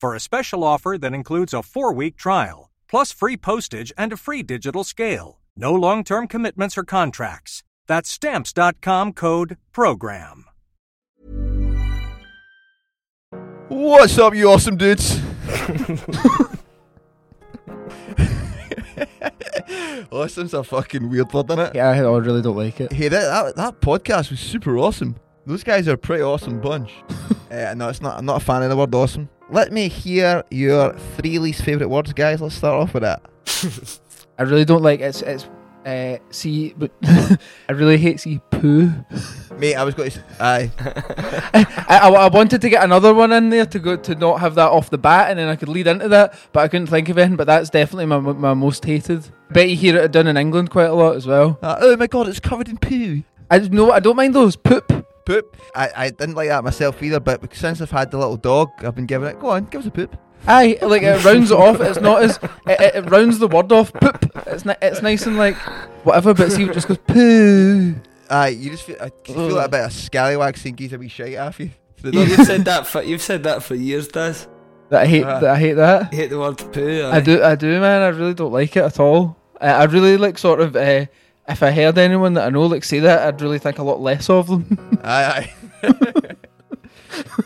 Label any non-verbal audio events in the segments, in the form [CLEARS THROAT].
for a special offer that includes a four week trial, plus free postage and a free digital scale. No long term commitments or contracts. That's stamps.com code PROGRAM. What's up, you awesome dudes? [LAUGHS] Awesome's a fucking weird word, isn't it? Yeah, I I really don't like it. Hey, that, that, that podcast was super awesome. Those guys are a pretty awesome bunch. uh, [LAUGHS] no, it's not. I'm not a fan of the word awesome. Let me hear your three least favourite words, guys. Let's start off with that. [LAUGHS] I really don't like it's it's uh see but [LAUGHS] I really hate see poo. Mate, I was going to. Aye. [LAUGHS] I, I, I wanted to get another one in there to go to not have that off the bat and then I could lead into that, but I couldn't think of anything. But that's definitely my my most hated. Bet you hear it done in England quite a lot as well. Uh, oh my god, it's covered in poo. I no, I don't mind those poop. Poop. I, I didn't like that myself either, but since I've had the little dog, I've been giving it. Go on, give us a poop. Aye, like it rounds it off. It's not as it, it, it rounds the word off. Poop. It's ni- it's nice and like whatever, but see, it just goes poo. Aye, you just feel, I feel like a bit of scallywag seeing geese a wee shite off you. So You- You've said that for you've said that for years, Daz. That I hate. Ah. that I hate that. You hate the word poo. I do, I do, man. I really don't like it at all. I, I really like sort of. Uh, if I heard anyone that I know like say that, I'd really think a lot less of them. [LAUGHS] aye, aye.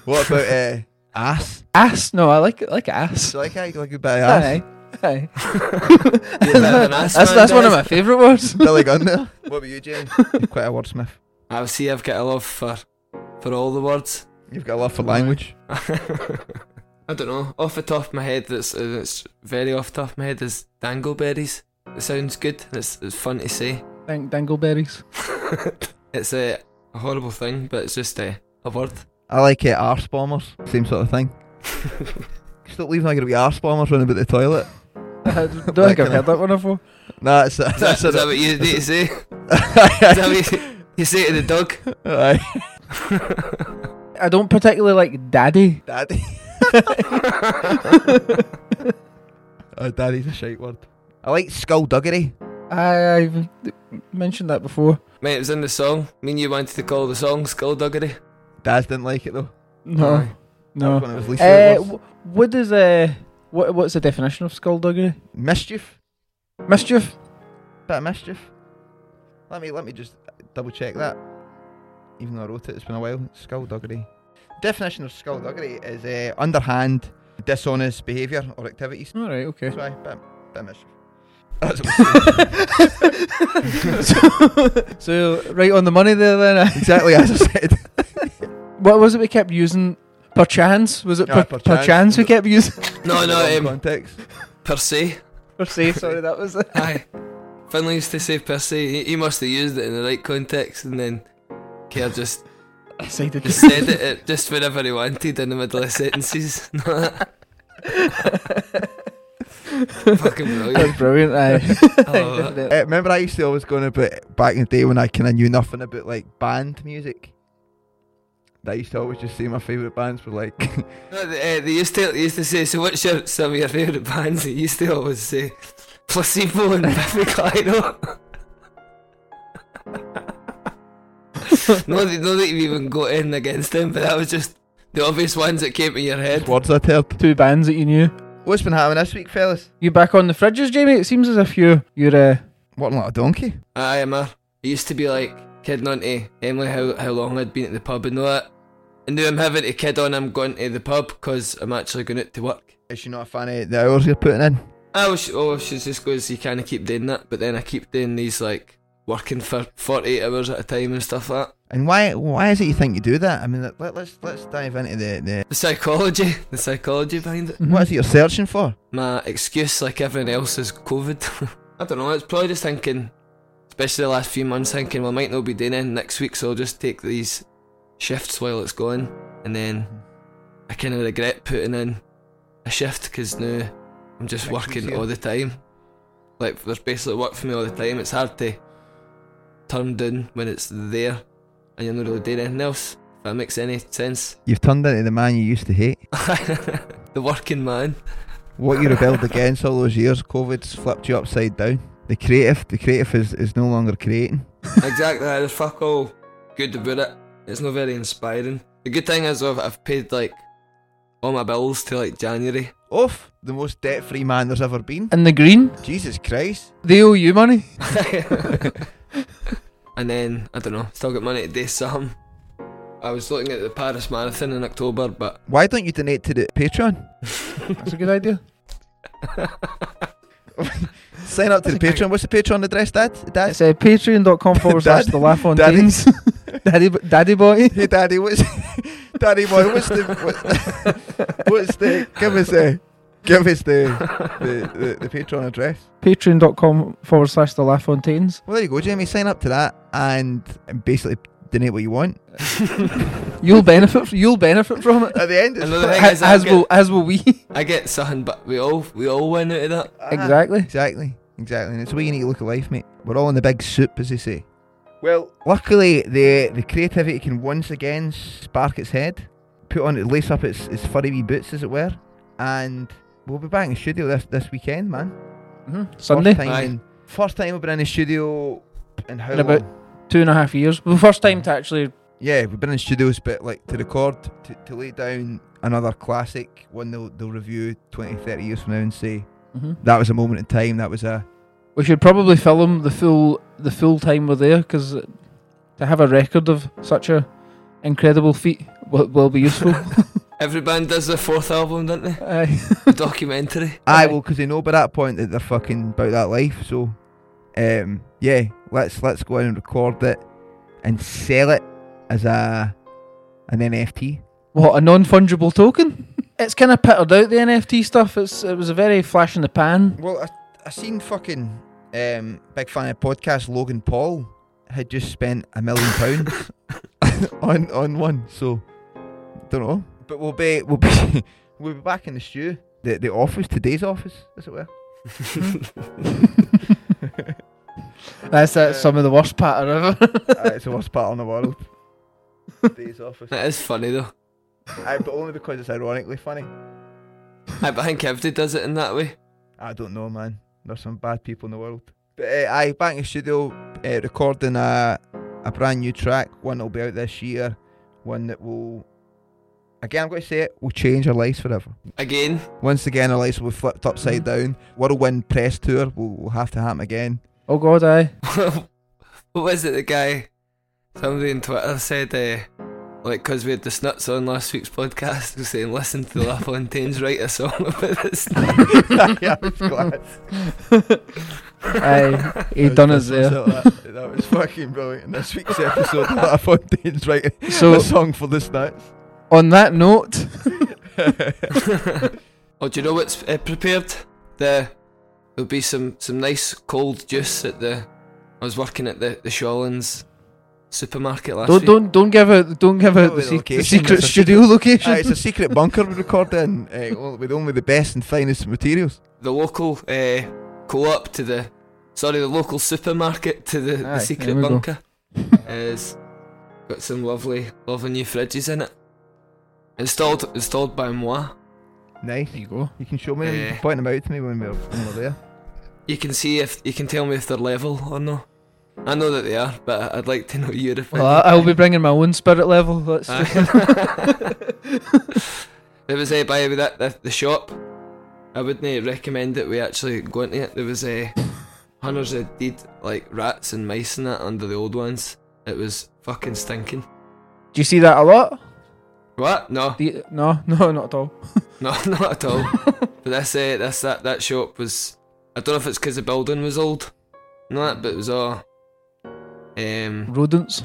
what about uh, ass? ass? No, I like. Like ass. Do you like I like a bit of ass? Aye, aye. You're a bit of an ass That's that's one of my favourite words. [LAUGHS] Billy Gunn there. What about you, James? [LAUGHS] You're quite a wordsmith. I see. I've got a love for for all the words. You've got a love for language. I don't know. Off the top of my head, that's it's very off the top of my head is dangleberries. It sounds good. It's it's fun to say. Dang, dangleberries. [LAUGHS] it's a, a horrible thing, but it's just a, a word. I like uh, arse bombers. Same sort of thing. [LAUGHS] Stop leaving like a wee arse bombers running about the toilet. [LAUGHS] I don't think I've heard that one before. Nah, it's, Is that, that's is that what you need to say? Is that what you, you say to the dog? Aye. I don't particularly like daddy. Daddy. oh, daddy's a shite word. I like skullduggery. I, I've mentioned that before. Mate, it was in the song. Me and you wanted to call the song Skullduggery. Dad didn't like it though. No, Aye. That was no. one of least Uh, favourite words. wh- what is uh, what what's the definition of skullduggery? Mischief. Mischief. Bit of mischief. Let me let me just double check that. Even though I wrote it, it's been a while. Skullduggery. Definition of skullduggery is uh, underhand, dishonest behaviour or activities. All right. Okay. That's why. Bit, bit of mischief. That's what I'm saying. So right on the money there then. uh, exactly as I [LAUGHS] said. What was it we kept using? Perchance? Was it Yeah, per, perchance. perchance we kept using? No, no, Wrong um, context. per se. per se, sorry, that was it. Aye. Finlay used to say per se. He, he must have used it in the right context and then Kerr just, Decided just said it uh, just whenever he wanted in the middle of sentences. [LAUGHS] [LAUGHS] Fucking brilliant. That's brilliant. Aye. [LAUGHS] Oh, Uh, remember, I used to always go on about back in the day when I kind of knew nothing about like band music. I used to always just say my favourite bands were like [LAUGHS] No, they, uh, they used to they used to say, so what's your some of your favourite bands? They used to always say Placebo and Biffy Clyro. no, that, no that you've even got in against them, but that was just the obvious ones that came to your head. words I'd heard. Two bands that you knew. What's been happening this week, fellas? You back on the fridges, Jamie? It seems as if you you're uh, What like a donkey? I am a. I used to be like kidding on to Emily how, how long I'd been at the pub and all that. And now I'm having to kid on I'm going to the pub because I'm actually going out to work. Is she not a fan of the hours you're putting in? I was, oh, she just goes, you kind of keep doing that, but then I keep doing these like working for 48 hours at a time and stuff like that. And why why is it you think you do that? I mean, let, let- let's let's dive into the, the The psychology, the psychology behind it. What is it you're searching for? My excuse, like everyone else, is COVID. [LAUGHS] I don't know, it's probably just thinking, especially the last few months, thinking, well, I might not be doing it next week, so I'll just take these shifts while it's going. And then I kind of regret putting in a shift because now I'm just working all the time. Like, there's basically work for me all the time. It's hard to turn down when it's there and you're not really doing anything else. If that makes any sense. You've turned into the man you used to hate. [LAUGHS] the working man. What you rebelled [LAUGHS] against all those years, COVID's flipped you upside down. The creative, the creative is, is no longer creating. [LAUGHS] exactly, there's fuck all good about it. It's not very inspiring. The good thing is I've, I've paid like all my bills to like January. Off, the most debt-free man there's ever been. In the green, Jesus Christ. they owe you money. And then I don't know, still got money to do some. I was looking at the Paris Marathon in October, but Why don't you donate to the Patreon? That's a good idea. [LAUGHS] Sign up to the That's a Patreon. What's the Patreon address, Dad? Dad? It's uh, patreon.com forward slash Dad- the LaFontaines. Daddy, [LAUGHS] daddy boy. [LAUGHS] Hey, Daddy, what's Daddy boy? What's the what's, what's the? Give us the give us the the, the, the Patreon address. Patreon.com forward slash the LaFontaines. Well, there you go, Jamie. Sign up to that and, and basically donate what you want. [LAUGHS] You'll benefit. You'll benefit from it. At the end, it's Another fun. thing is As get, will as will we. [LAUGHS] I get something, but we all we all win out of that. Ah, exactly. Exactly. Exactly. And it's the way you need to look at life, mate. We're all in the big soup, as they say. Well, luckily, the the creativity can once again spark its head, put on, lace up its, its furry wee boots, as it were, and we'll be back in the studio this, this weekend, man. hmm Sunday, First time, Aye. in, first time we've been in the studio in how In about- two and a half years. The first time to actually. Yeah, we've been in studios, but like to record, to, to lay down another classic, one they'll, they'll review 20, 30 years from now and say, Mhm. that was a moment in time, that was a. We should probably film the full the full time we're there because to have a record of such a incredible feat will, will be useful. [LAUGHS] [LAUGHS] Every band does their fourth album, don't they? Aye. A [LAUGHS] documentary. Aye, Aye. well, because they know by that point that they're fucking about that life. So, um, yeah, let's let's go in and record it and sell it as a an NFT. What a non fungible token. [LAUGHS] It's kind of pittered out the NFT stuff. It's it was a very flash in the pan. Well, I I seen fucking um big fan of podcast Logan Paul had just spent a million pounds [LAUGHS] on on one. So, don't know, but we'll be [LAUGHS] we'll be we'll be back in the stew. The the office, today's office, as it were. [LAUGHS] That's uh, some of the worst patter ever. [LAUGHS] uh, it's the worst part in the world. Today's office. That is funny though. Aye, but only because it's ironically funny. Aye, but I think everybody does it in that way. I don't know, man. There's some bad people in the world. But uh, aye, back in the studio, uh, recording a a brand new track. One that'll be out this year. One that will, again, I'm going to say it, will change our lives forever. Again, Once again, our lives will be flipped upside down. Whirlwind press tour will, will have to happen again. oh god, aye. [LAUGHS] what was it? The guy, somebody on Twitter said, uh, like, because we had the snuts on last week's podcast, was saying, listen to the La [LAUGHS] Fontaine's write a song about this. [LAUGHS] yeah, I was glad. Aye. He done us there. That, that was fucking brilliant. In this week's episode, of LaFontaines writing So a song for the snuts. On that note, [LAUGHS] oh, do you know what's uh, prepared? The there'll be some some nice cold juice at the. I was working at the the Shawlands supermarket last don't week. don't don't give out don't give out the, the se- the secret it's a studio location. Aye, it's a secret bunker we record in uh, with only the best and finest materials. the local uh, co-op to the sorry the local supermarket to the, Aye, the secret we go. bunker [LAUGHS] is got some lovely lovely new fridges in it installed installed by moi Nice. there you go. You can show me, you Eh. point them out to me when we're, when we're there. you can see if you can tell me if they're level or no I know that they are but I'd like to know your opinion Well, I, I'll be bringing my own spirit level. Let's just, [LAUGHS] there was a by the that the, the shop I wouldn't recommend that we actually go into it there was a hundreds of dead like rats and mice and that under the old ones it was fucking stinking do you see that a lot? What? No, Do you- no, [LAUGHS] no, not at all. [LAUGHS] no, not at all. [LAUGHS] but this, uh, this, that, that shop was. I don't know if it's because the building was old, and that, but it was all Um, Rodents.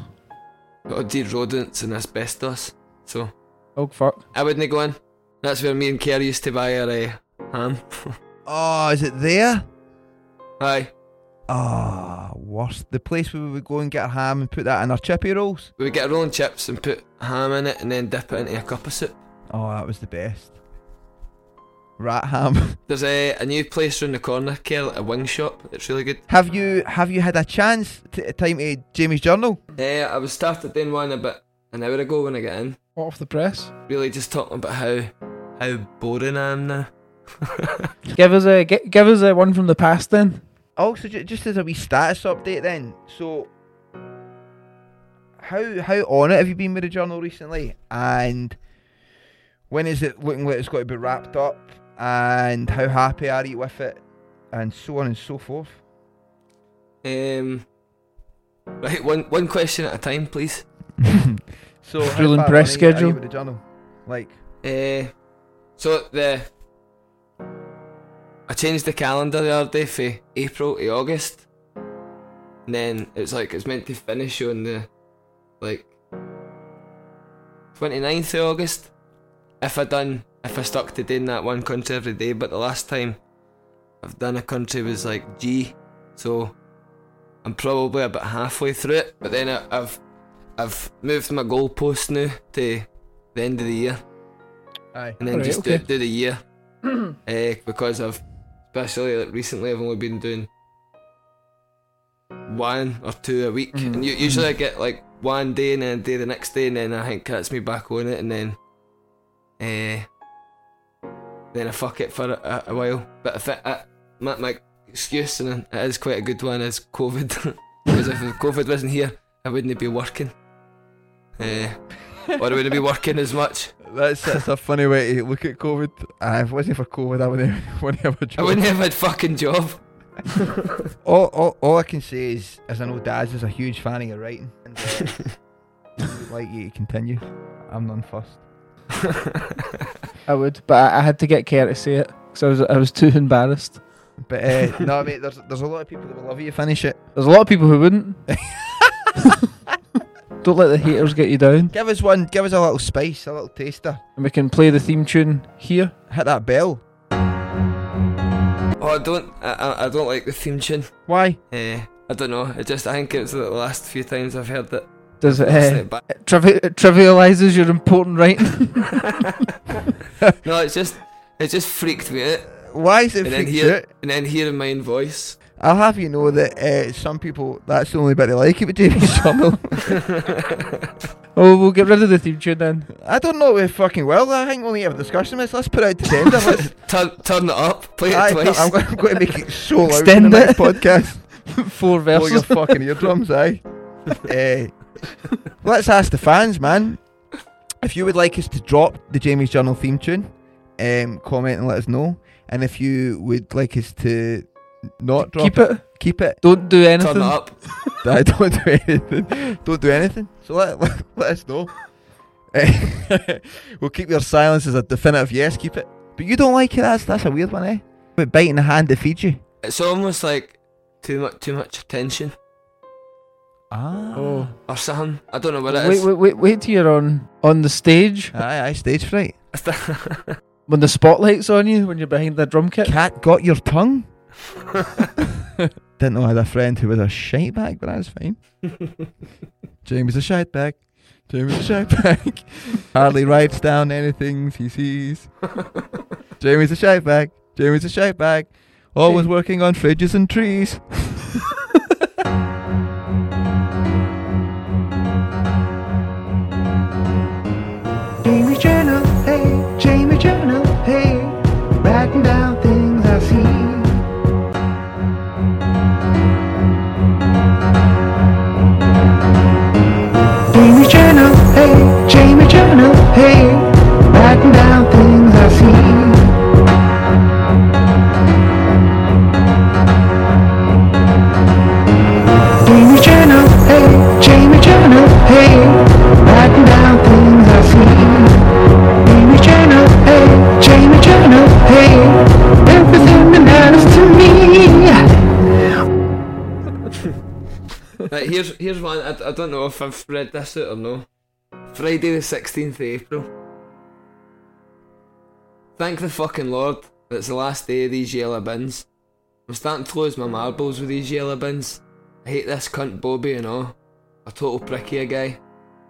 got to deal rodents and asbestos. So Oh fuck. I wouldn't go in. That's where me and Kerr used to buy our uh, ham. Oh, is it there? Aye. Ah, worst. The place where we would go and get our ham and put that in our chippy rolls. We would get our own chips and put ham in it and then dip it into a cup of soup. Oh, that was the best. Rat ham. [LAUGHS] There's a, a new place round the corner, Kerr, a wing shop. It's really good. have you have you had a chance to time to Jamie's journal? Uh, I was started doing one about an hour ago when I got in. Hot off the press. Really just talking about how how boring I am now. [LAUGHS] Give us a gi- give us a one from the past then. Also, ju- just as a wee status update, then. So, how how on it have you been with the journal recently? And when is it looking like it's got to be wrapped up? And how happy are you with it? And so on and so forth. Um, right, one one question at a time, please. [LAUGHS] so, how Drilling far press are you- you schedule? with the journal? Like, Uh, so the I changed the calendar the other day for April to August, and then it's like it's meant to finish on the like 29th of August. If I done if I stuck to doing that one country every day, but the last time I've done a country was like G, so I'm probably about halfway through it. But then I, I've I've moved my goalpost now to the end of the year aye. and then Alright, just okay. do, do the year uh, [CLEARS THROAT] because I've especially like, recently I've only been doing one or two a week Mhm. and usually I get like one day and then a day the next day and then I think cuts me back on it and then uh, then I fuck it for a, a while. But if it, I, my, my excuse and it is quite a good one is COVID. [LAUGHS] Because if COVID wasn't here I wouldn't be working. Uh, or I wouldn't be working as much. That's, that's a funny way to look at COVID. Uh, if it wasn't for COVID, I wouldn't, [LAUGHS] wouldn't have a job. I wouldn't have had fucking job all, all, all I can say is, as I know Daz is a huge fan of your writing, and uh, [LAUGHS] would like you to continue. I'm none fussed. [LAUGHS] I would, but I, I had to get Kerr to say it because I was I was too embarrassed. But uh, no, mate, there's there's a lot of people that will love you to finish it. There's a lot of people who wouldn't. [LAUGHS] Don't let the haters get you down. Give us one, give us a little spice, a little taster. And we can play the theme tune here. Hit that bell. Oh, I don't. I, I, I don't like the theme tune. Why? Uh, I don't know. It just. I think it's the last few times I've heard it. Does it, uh, it back. it, trivi- it trivializes your important writing? [LAUGHS] [LAUGHS] no, it's just. It just freaked me out. Why is it And then freaked hear, out? and then hearing my own voice. I'll have you know that uh, some people that's the only bit they like it about Jamie's [LAUGHS] channel. [LAUGHS] oh, we'll get rid of the theme tune then. I don't know if fucking well. I think we'll need to have a discussion with this. Let's put it out to tender. Let's, [LAUGHS] turn, turn it up. Play it Aye, twice. I'm, going, I'm going to make it so loud Extend in the next podcast. Four verses. Blow your fucking eardrums, aye. Eh, let's ask the fans, man. If you would like us to drop the Jamie's Journal theme tune, um, comment and let us know. And if you would like us to not drop Keep it. keep it. Don't do anything. turn it up. [LAUGHS] I don't do anything. Don't do anything. So let, [LAUGHS] let, let us know. [LAUGHS] We'll keep your silence as a definitive yes. Keep it. But you don't like it. That's that's a weird one, eh? But biting the hand that feeds you. It's almost like too much. Too much attention Ah. Oh. or something. I don't know what it Wait, is. wait, wait, wait till you're on on the stage Aye, aye. Stage fright. when the spotlight's on you when you're behind the drum kit. Cat got your tongue. [LAUGHS] Didn't know I had a friend who was a shite bag, but that's fine. [LAUGHS] James a shite bag. James a shite [LAUGHS] bag. Hardly writes down anything he sees. Jamie's a shite bag. Jamie's a shite bag. Always working on fridges and trees. Don't know if I've read this out or no. Friday the sixteenth of April. Thank the fucking Lord it's the last day of these yellow bins. I'm starting to lose my marbles with these yellow bins. I hate this cunt Bobby and all. A total pricky a guy.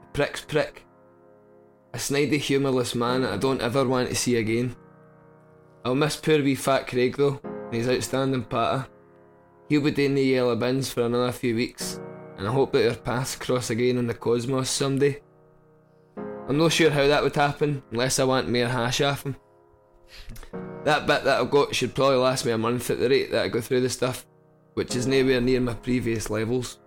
A prick's prick. A snidey, humourless man that I don't ever want to see again. I'll miss poor wee fat Craig though, and his outstanding patter. He'll be doing the yellow bins for another few weeks, and I hope that our paths cross again in the cosmos someday. I'm not sure how that would happen unless I want more hash off him. That bit that I've got should probably last me a month at the rate that I go through the stuff, which is nowhere near my previous levels.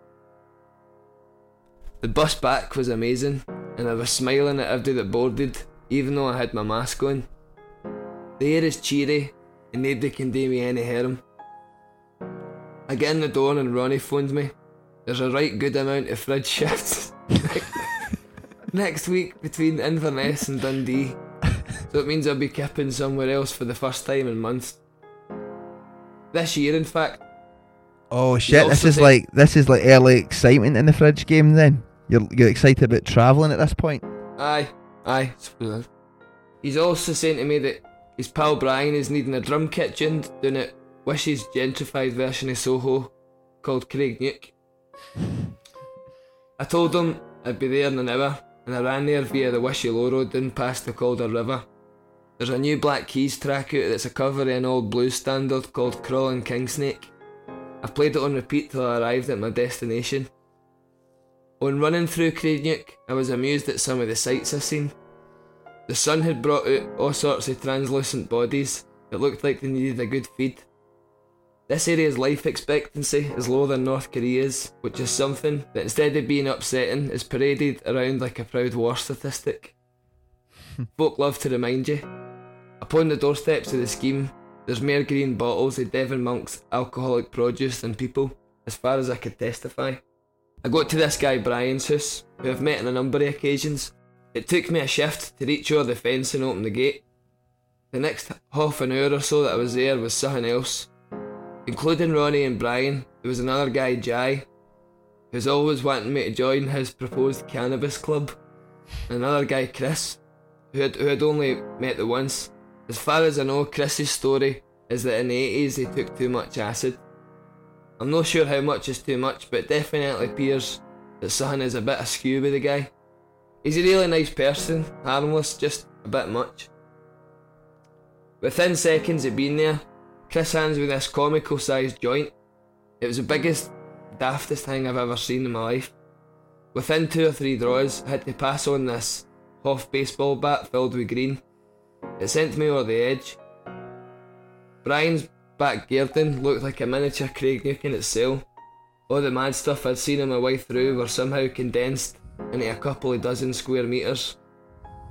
The bus back was amazing, and I was smiling at everybody that boarded, even though I had my mask on. The air is cheery, and nobody can do me any harm. I get in the door and Ronnie phones me. There's a right good amount of fridge shifts [LAUGHS] next week between Inverness and Dundee. So it means I'll be kipping somewhere else for the first time in months. This year, in fact, Oh shit! This is like this is like early excitement in the fridge game. Then you're you're excited about travelling at this point. Aye, aye. He's also saying to me that his pal Brian is needing a drum kitchen down at Wish's gentrified version of Soho called Craigneuk. [SIGHS] I told him I'd be there in an hour, and I ran there via the Wishy Low Road down past the Calder River. There's a new Black Keys track out that's a cover of an old blues standard called Crawling Kingsnake. I've played it on repeat till I arrived at my destination. On running through Craigneuk, I was amused at some of the sights I seen. The sun had brought out all sorts of translucent bodies that looked like they needed a good feed. This area's life expectancy is lower than North Korea's, which is something that instead of being upsetting is paraded around like a proud war statistic. [LAUGHS] Folk love to remind you. Upon the doorsteps of the scheme, there's more green bottles of Devon Monk's alcoholic produce than people, as far as I could testify. I got to this guy Brian's house, who I've met on a number of occasions. It took me a shift to reach over the fence and open the gate. The next half an hour or so that I was there was something else. Including Ronnie and Brian, there was another guy, Jai, who's always wanting me to join his proposed cannabis club. And another guy, Chris, who had, who had only met the once. As far as I know, Chris's story is that in the 80s he took too much acid. I'm not sure how much is too much, but it definitely appears that something is a bit askew with the guy. He's a really nice person, harmless, just a bit much. Within seconds of being there, Chris hands me this comical sized joint. It was the biggest, daftest thing I've ever seen in my life. Within two or three draws, I had to pass on this half baseball bat filled with green. It sent me over the edge. Brian's back garden looked like a miniature Craigneuk in itself. All the mad stuff I'd seen on my way through were somehow condensed into a couple of dozen square metres.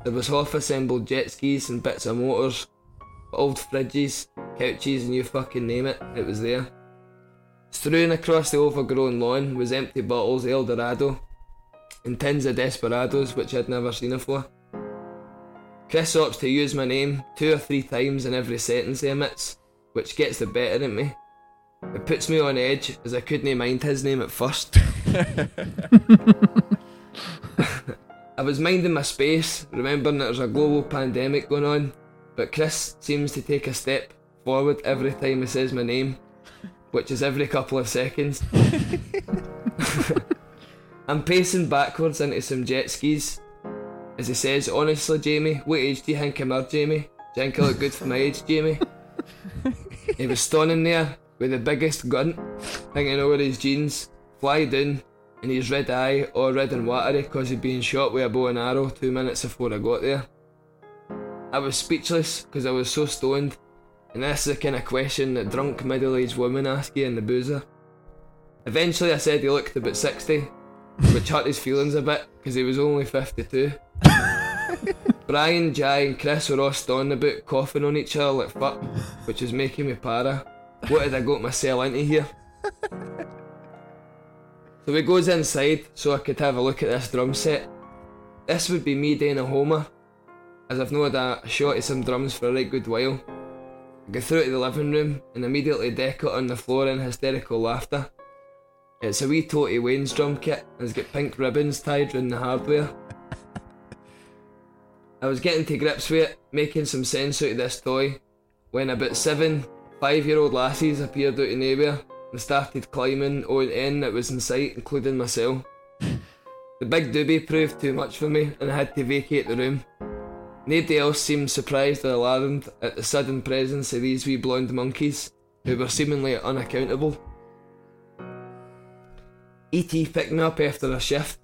There was half assembled jet skis and bits of motors, old fridges, couches, and you fucking name it, it was there. Strewn across the overgrown lawn was empty bottles of Eldorado and tins of Desperados which I'd never seen before. Chris opts to use my name two or three times in every sentence he emits, which gets the better of me. It puts me on edge as I couldn't mind his name at first. [LAUGHS] [LAUGHS] I was minding my space, remembering that there's a global pandemic going on, but Chris seems to take a step forward every time he says my name, which is every couple of seconds. [LAUGHS] I'm pacing backwards into some jet skis as he says, Honestly, Jamie, what age do you think I'm Jamie? Do you think I look good for my age, Jamie? he was standing there with the biggest gun hanging over his jeans, fly down, and his red eye all red and watery because he'd been shot with a bow and arrow two minutes before I got there. I was speechless because I was so stoned, and this is the kind of question that drunk middle aged women ask you in the boozer. Eventually, I said he looked about 60, which hurt his feelings a bit because he was only 52. [LAUGHS] Brian, Jai, and Chris were all stoned about coughing on each other like fuck, which was making me para. What did I got myself into here? So he goes inside so I could have a look at this drum set. This would be me doing a homer, as I've not had a shot of some drums for a right good while. I go through to the living room and immediately deck it on the floor in hysterical laughter. It's a wee Toty Wayne's drum kit. and It's got pink ribbons tied round the hardware. I was getting to grips with it, making some sense out of this toy, when about seven five-year-old lassies appeared out of nowhere and started climbing on in that was in sight, including myself. The big doobie proved too much for me, and I had to vacate the room. Nobody else seemed surprised or alarmed at the sudden presence of these wee blonde monkeys, who were seemingly unaccountable. E.T. picked me up after a shift,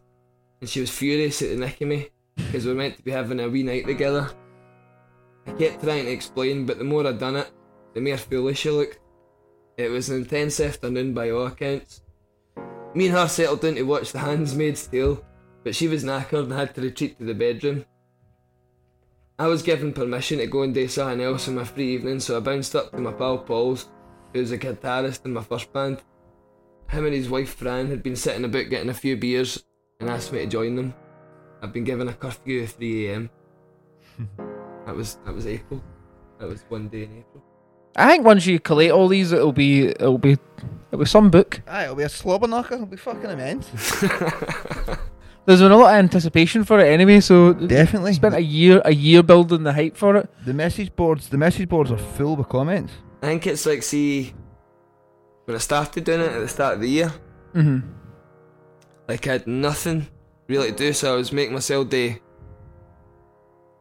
and she was furious at the nick of me, because we were meant to be having a wee night together. I kept trying to explain, but the more I'd done it, the more foolish she looked. It was an intense afternoon by all accounts. Me and her settled down to watch The Handmaid's Tale, but she was knackered and had to retreat to the bedroom. I was given permission to go and do something else in my free evening, so I bounced up to my pal Paul's, who was a guitarist in my first band. Him and his wife Fran had been sitting about getting a few beers and asked me to join them. I'd been given a curfew at 3am. [LAUGHS] that was that was April. That was one day in April. I think once you collate all these, it'll be it'll be it'll be some book. Aye, it'll be a slobber knocker. It'll be fucking immense. [LAUGHS] [LAUGHS] There's been a lot of anticipation for it anyway, so Definitely. spent a year a year building the hype for it. The message boards, the message boards are full with comments. I think it's like see when I started doing it at the start of the year, Mm-hmm. like I had nothing really to do, so I was making myself do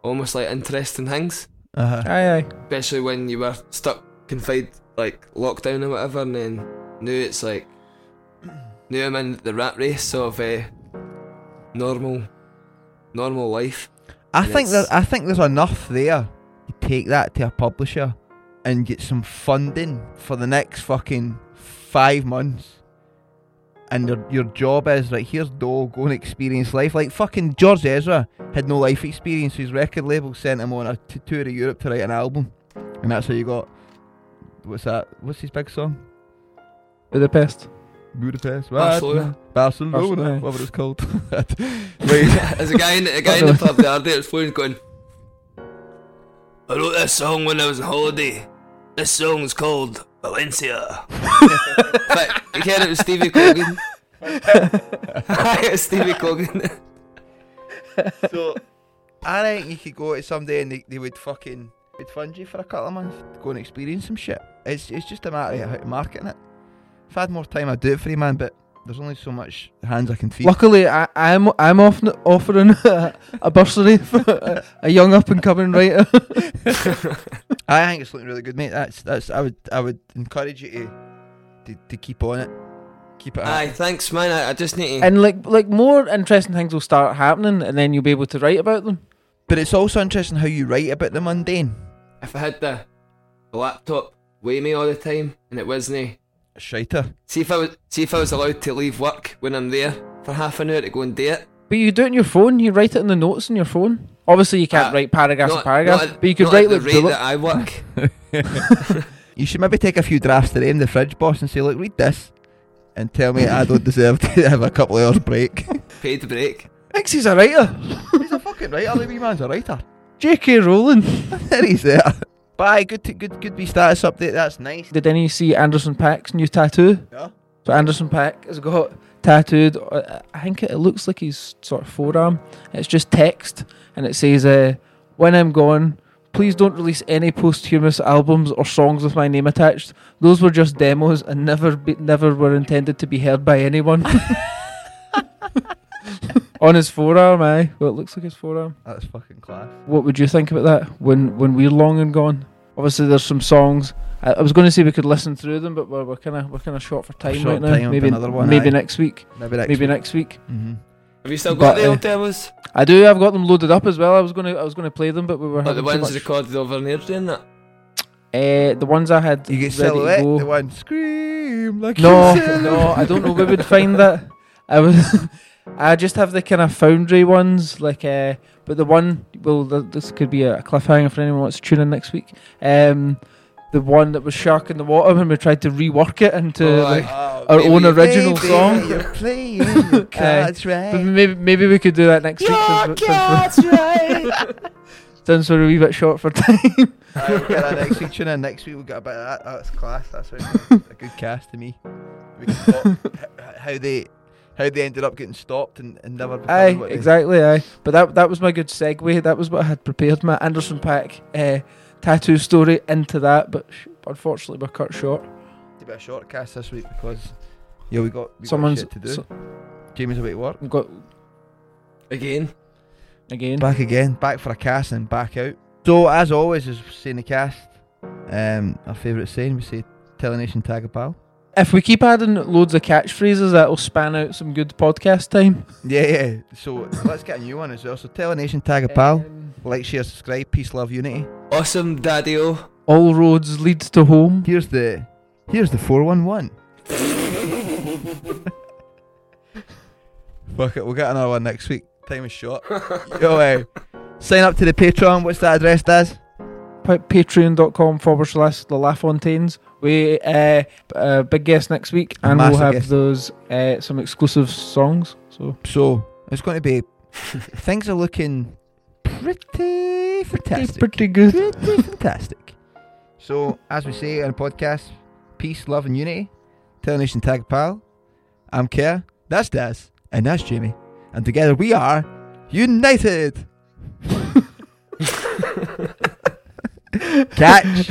almost like interesting things. Uh-huh. Aye, aye. Especially when you were stuck confined like lockdown or whatever and then now it's like now I'm in the rat race of uh, normal normal life. I think that I think there's enough there. You take that to a publisher and get some funding for the next fucking five months. And your, your job is right. Here's dough. Go and experience life. Like fucking George Ezra had no life experience. His record label sent him on a t- tour of Europe to write an album, and that's how you got. What's that? What's his big song? Budapest. Budapest. Barcelona. Barcelona. Barcelona. Whatever it's called. [LAUGHS] right. There's a guy in a guy in the pub the other day that's phone going I wrote this song when I was on holiday. This song's called Valencia. [LAUGHS] but you heard it was Stevie Cogan. [LAUGHS] it's Stevie Cogan. so I think you could go to someday and they, they would fucking would fund you for a couple of months to go and experience some shit. It's it's just a matter of how to market it. If I had more time, I'd do it for you, man. But there's only so much hands I can feed. Luckily, I, I'm I'm often offering a, [LAUGHS] a bursary for a, a young up and coming writer. [LAUGHS] I think it's looking really good, mate. That's that's. I would I would encourage you to to, to keep on it. Keep it. Aye, up. thanks man. I, I just need to and like like more interesting things will start happening, and then you'll be able to write about them. But it's also interesting how you write about the mundane. if I had the, the laptop with me all the time and it wasn't Shiter. see if I was see if I was allowed to leave work when I'm there for half an hour to go and do it. But you do it on your phone. You write it in the notes on your phone. Obviously, you can't Uh, write paragraphs and Not- paragraphs, not but you could write at the like rate bullet. that I work. [LAUGHS] [LAUGHS] [LAUGHS] You should maybe take a few drafts to in the fridge boss, and say, look, read this, and tell me I don't deserve to have a couple of hours break. Paid break. Thinks he's a writer. He's a fucking writer. The wee man's a writer. J.K. Rowling. there he's there. Bye. Good, to, good, good. Wee status update. That's nice. Did any see Anderson .Paak's new tattoo? Yeah. So Anderson .Paak has got tattooed. uh, I think it, it looks like his sort of forearm. It's just text, and it says, uh, "When I'm gone, please don't release any posthumous albums or songs with my name attached. Those were just demos and never, be, never were intended to be heard by anyone." [LAUGHS] [LAUGHS] On his forearm, aye. Well, it looks like his forearm. That's fucking class. What would you think about that when when we're long and gone? Obviously, there's some songs. I, I was going to say we could listen through them, but we're, we're kind of we're kind of short for time Short right now. time, maybe another one, maybe aye. next week. Maybe next. maybe next week. Mm-hmm. Have you still got But, the uh, old demos? I do. I've got them loaded up as well. I was gonna I was gonna play them, but we were Like the having too ones much- recorded over near doing that? Uh, the ones I had You get ready silhouette. to go. The one scream like No, no, I don't know. We would find that. I was. I just have the kind of foundry ones, like. Uh, but the one, well, th- this could be a cliffhanger for anyone who wants to tune in next week. Um, the one that was shark in the water when we tried to rework it into Oh, like. Oh, Our own original baby, song. You're playing [LAUGHS] your cards But right. maybe maybe we could do that next week. since we- since right. [LAUGHS] Since we're a wee bit short for time. [LAUGHS] Aye, we'll get that next week. Tune in next week. We'll get a bit of that. That's class. That's a, a good cast to me. We can talk, how they how they ended up getting stopped and, and never becoming Aye, what they- exactly. Aye, but that that was my good segue. That was what I had prepared my Anderson .Paak uh, tattoo story into that. But sh- unfortunately, we're cut short. a bit of short cast this week because yeah we got we Someone's got shit to do. so- Jamie's away to work. we've got Again. again. Back again, back for a cast and back out. So as always, as we say in the cast, um, our favourite saying we say "Tell a nation, tag a pal. If we keep adding loads of catchphrases, that'll span out some good podcast time. Yeah, yeah. So let's get a new one as well. So tell a nation, tag a pal. Um, Like, share, subscribe. Peace, love, unity. Awesome, Daddy all roads lead to home. Here's the here's the four one one. [LAUGHS] Fuck it, we'll get another one next week. Time is short. Yo, uh, sign up to the Patreon. What's that address, Daz? Pa- Patreon.com forward slash the LaFontaines. We uh, uh, big guest next week, and we'll have guest. those uh, some exclusive songs. So So it's going to be. [LAUGHS] things are looking pretty fantastic. pretty good. Pretty fantastic. So as we say on a podcast, peace, love, and unity. Telenation tag pal. I'm Kerr. That's Daz, and that's Jamie, and together we are united. [LAUGHS] Catch.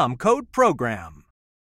code PROGRAM.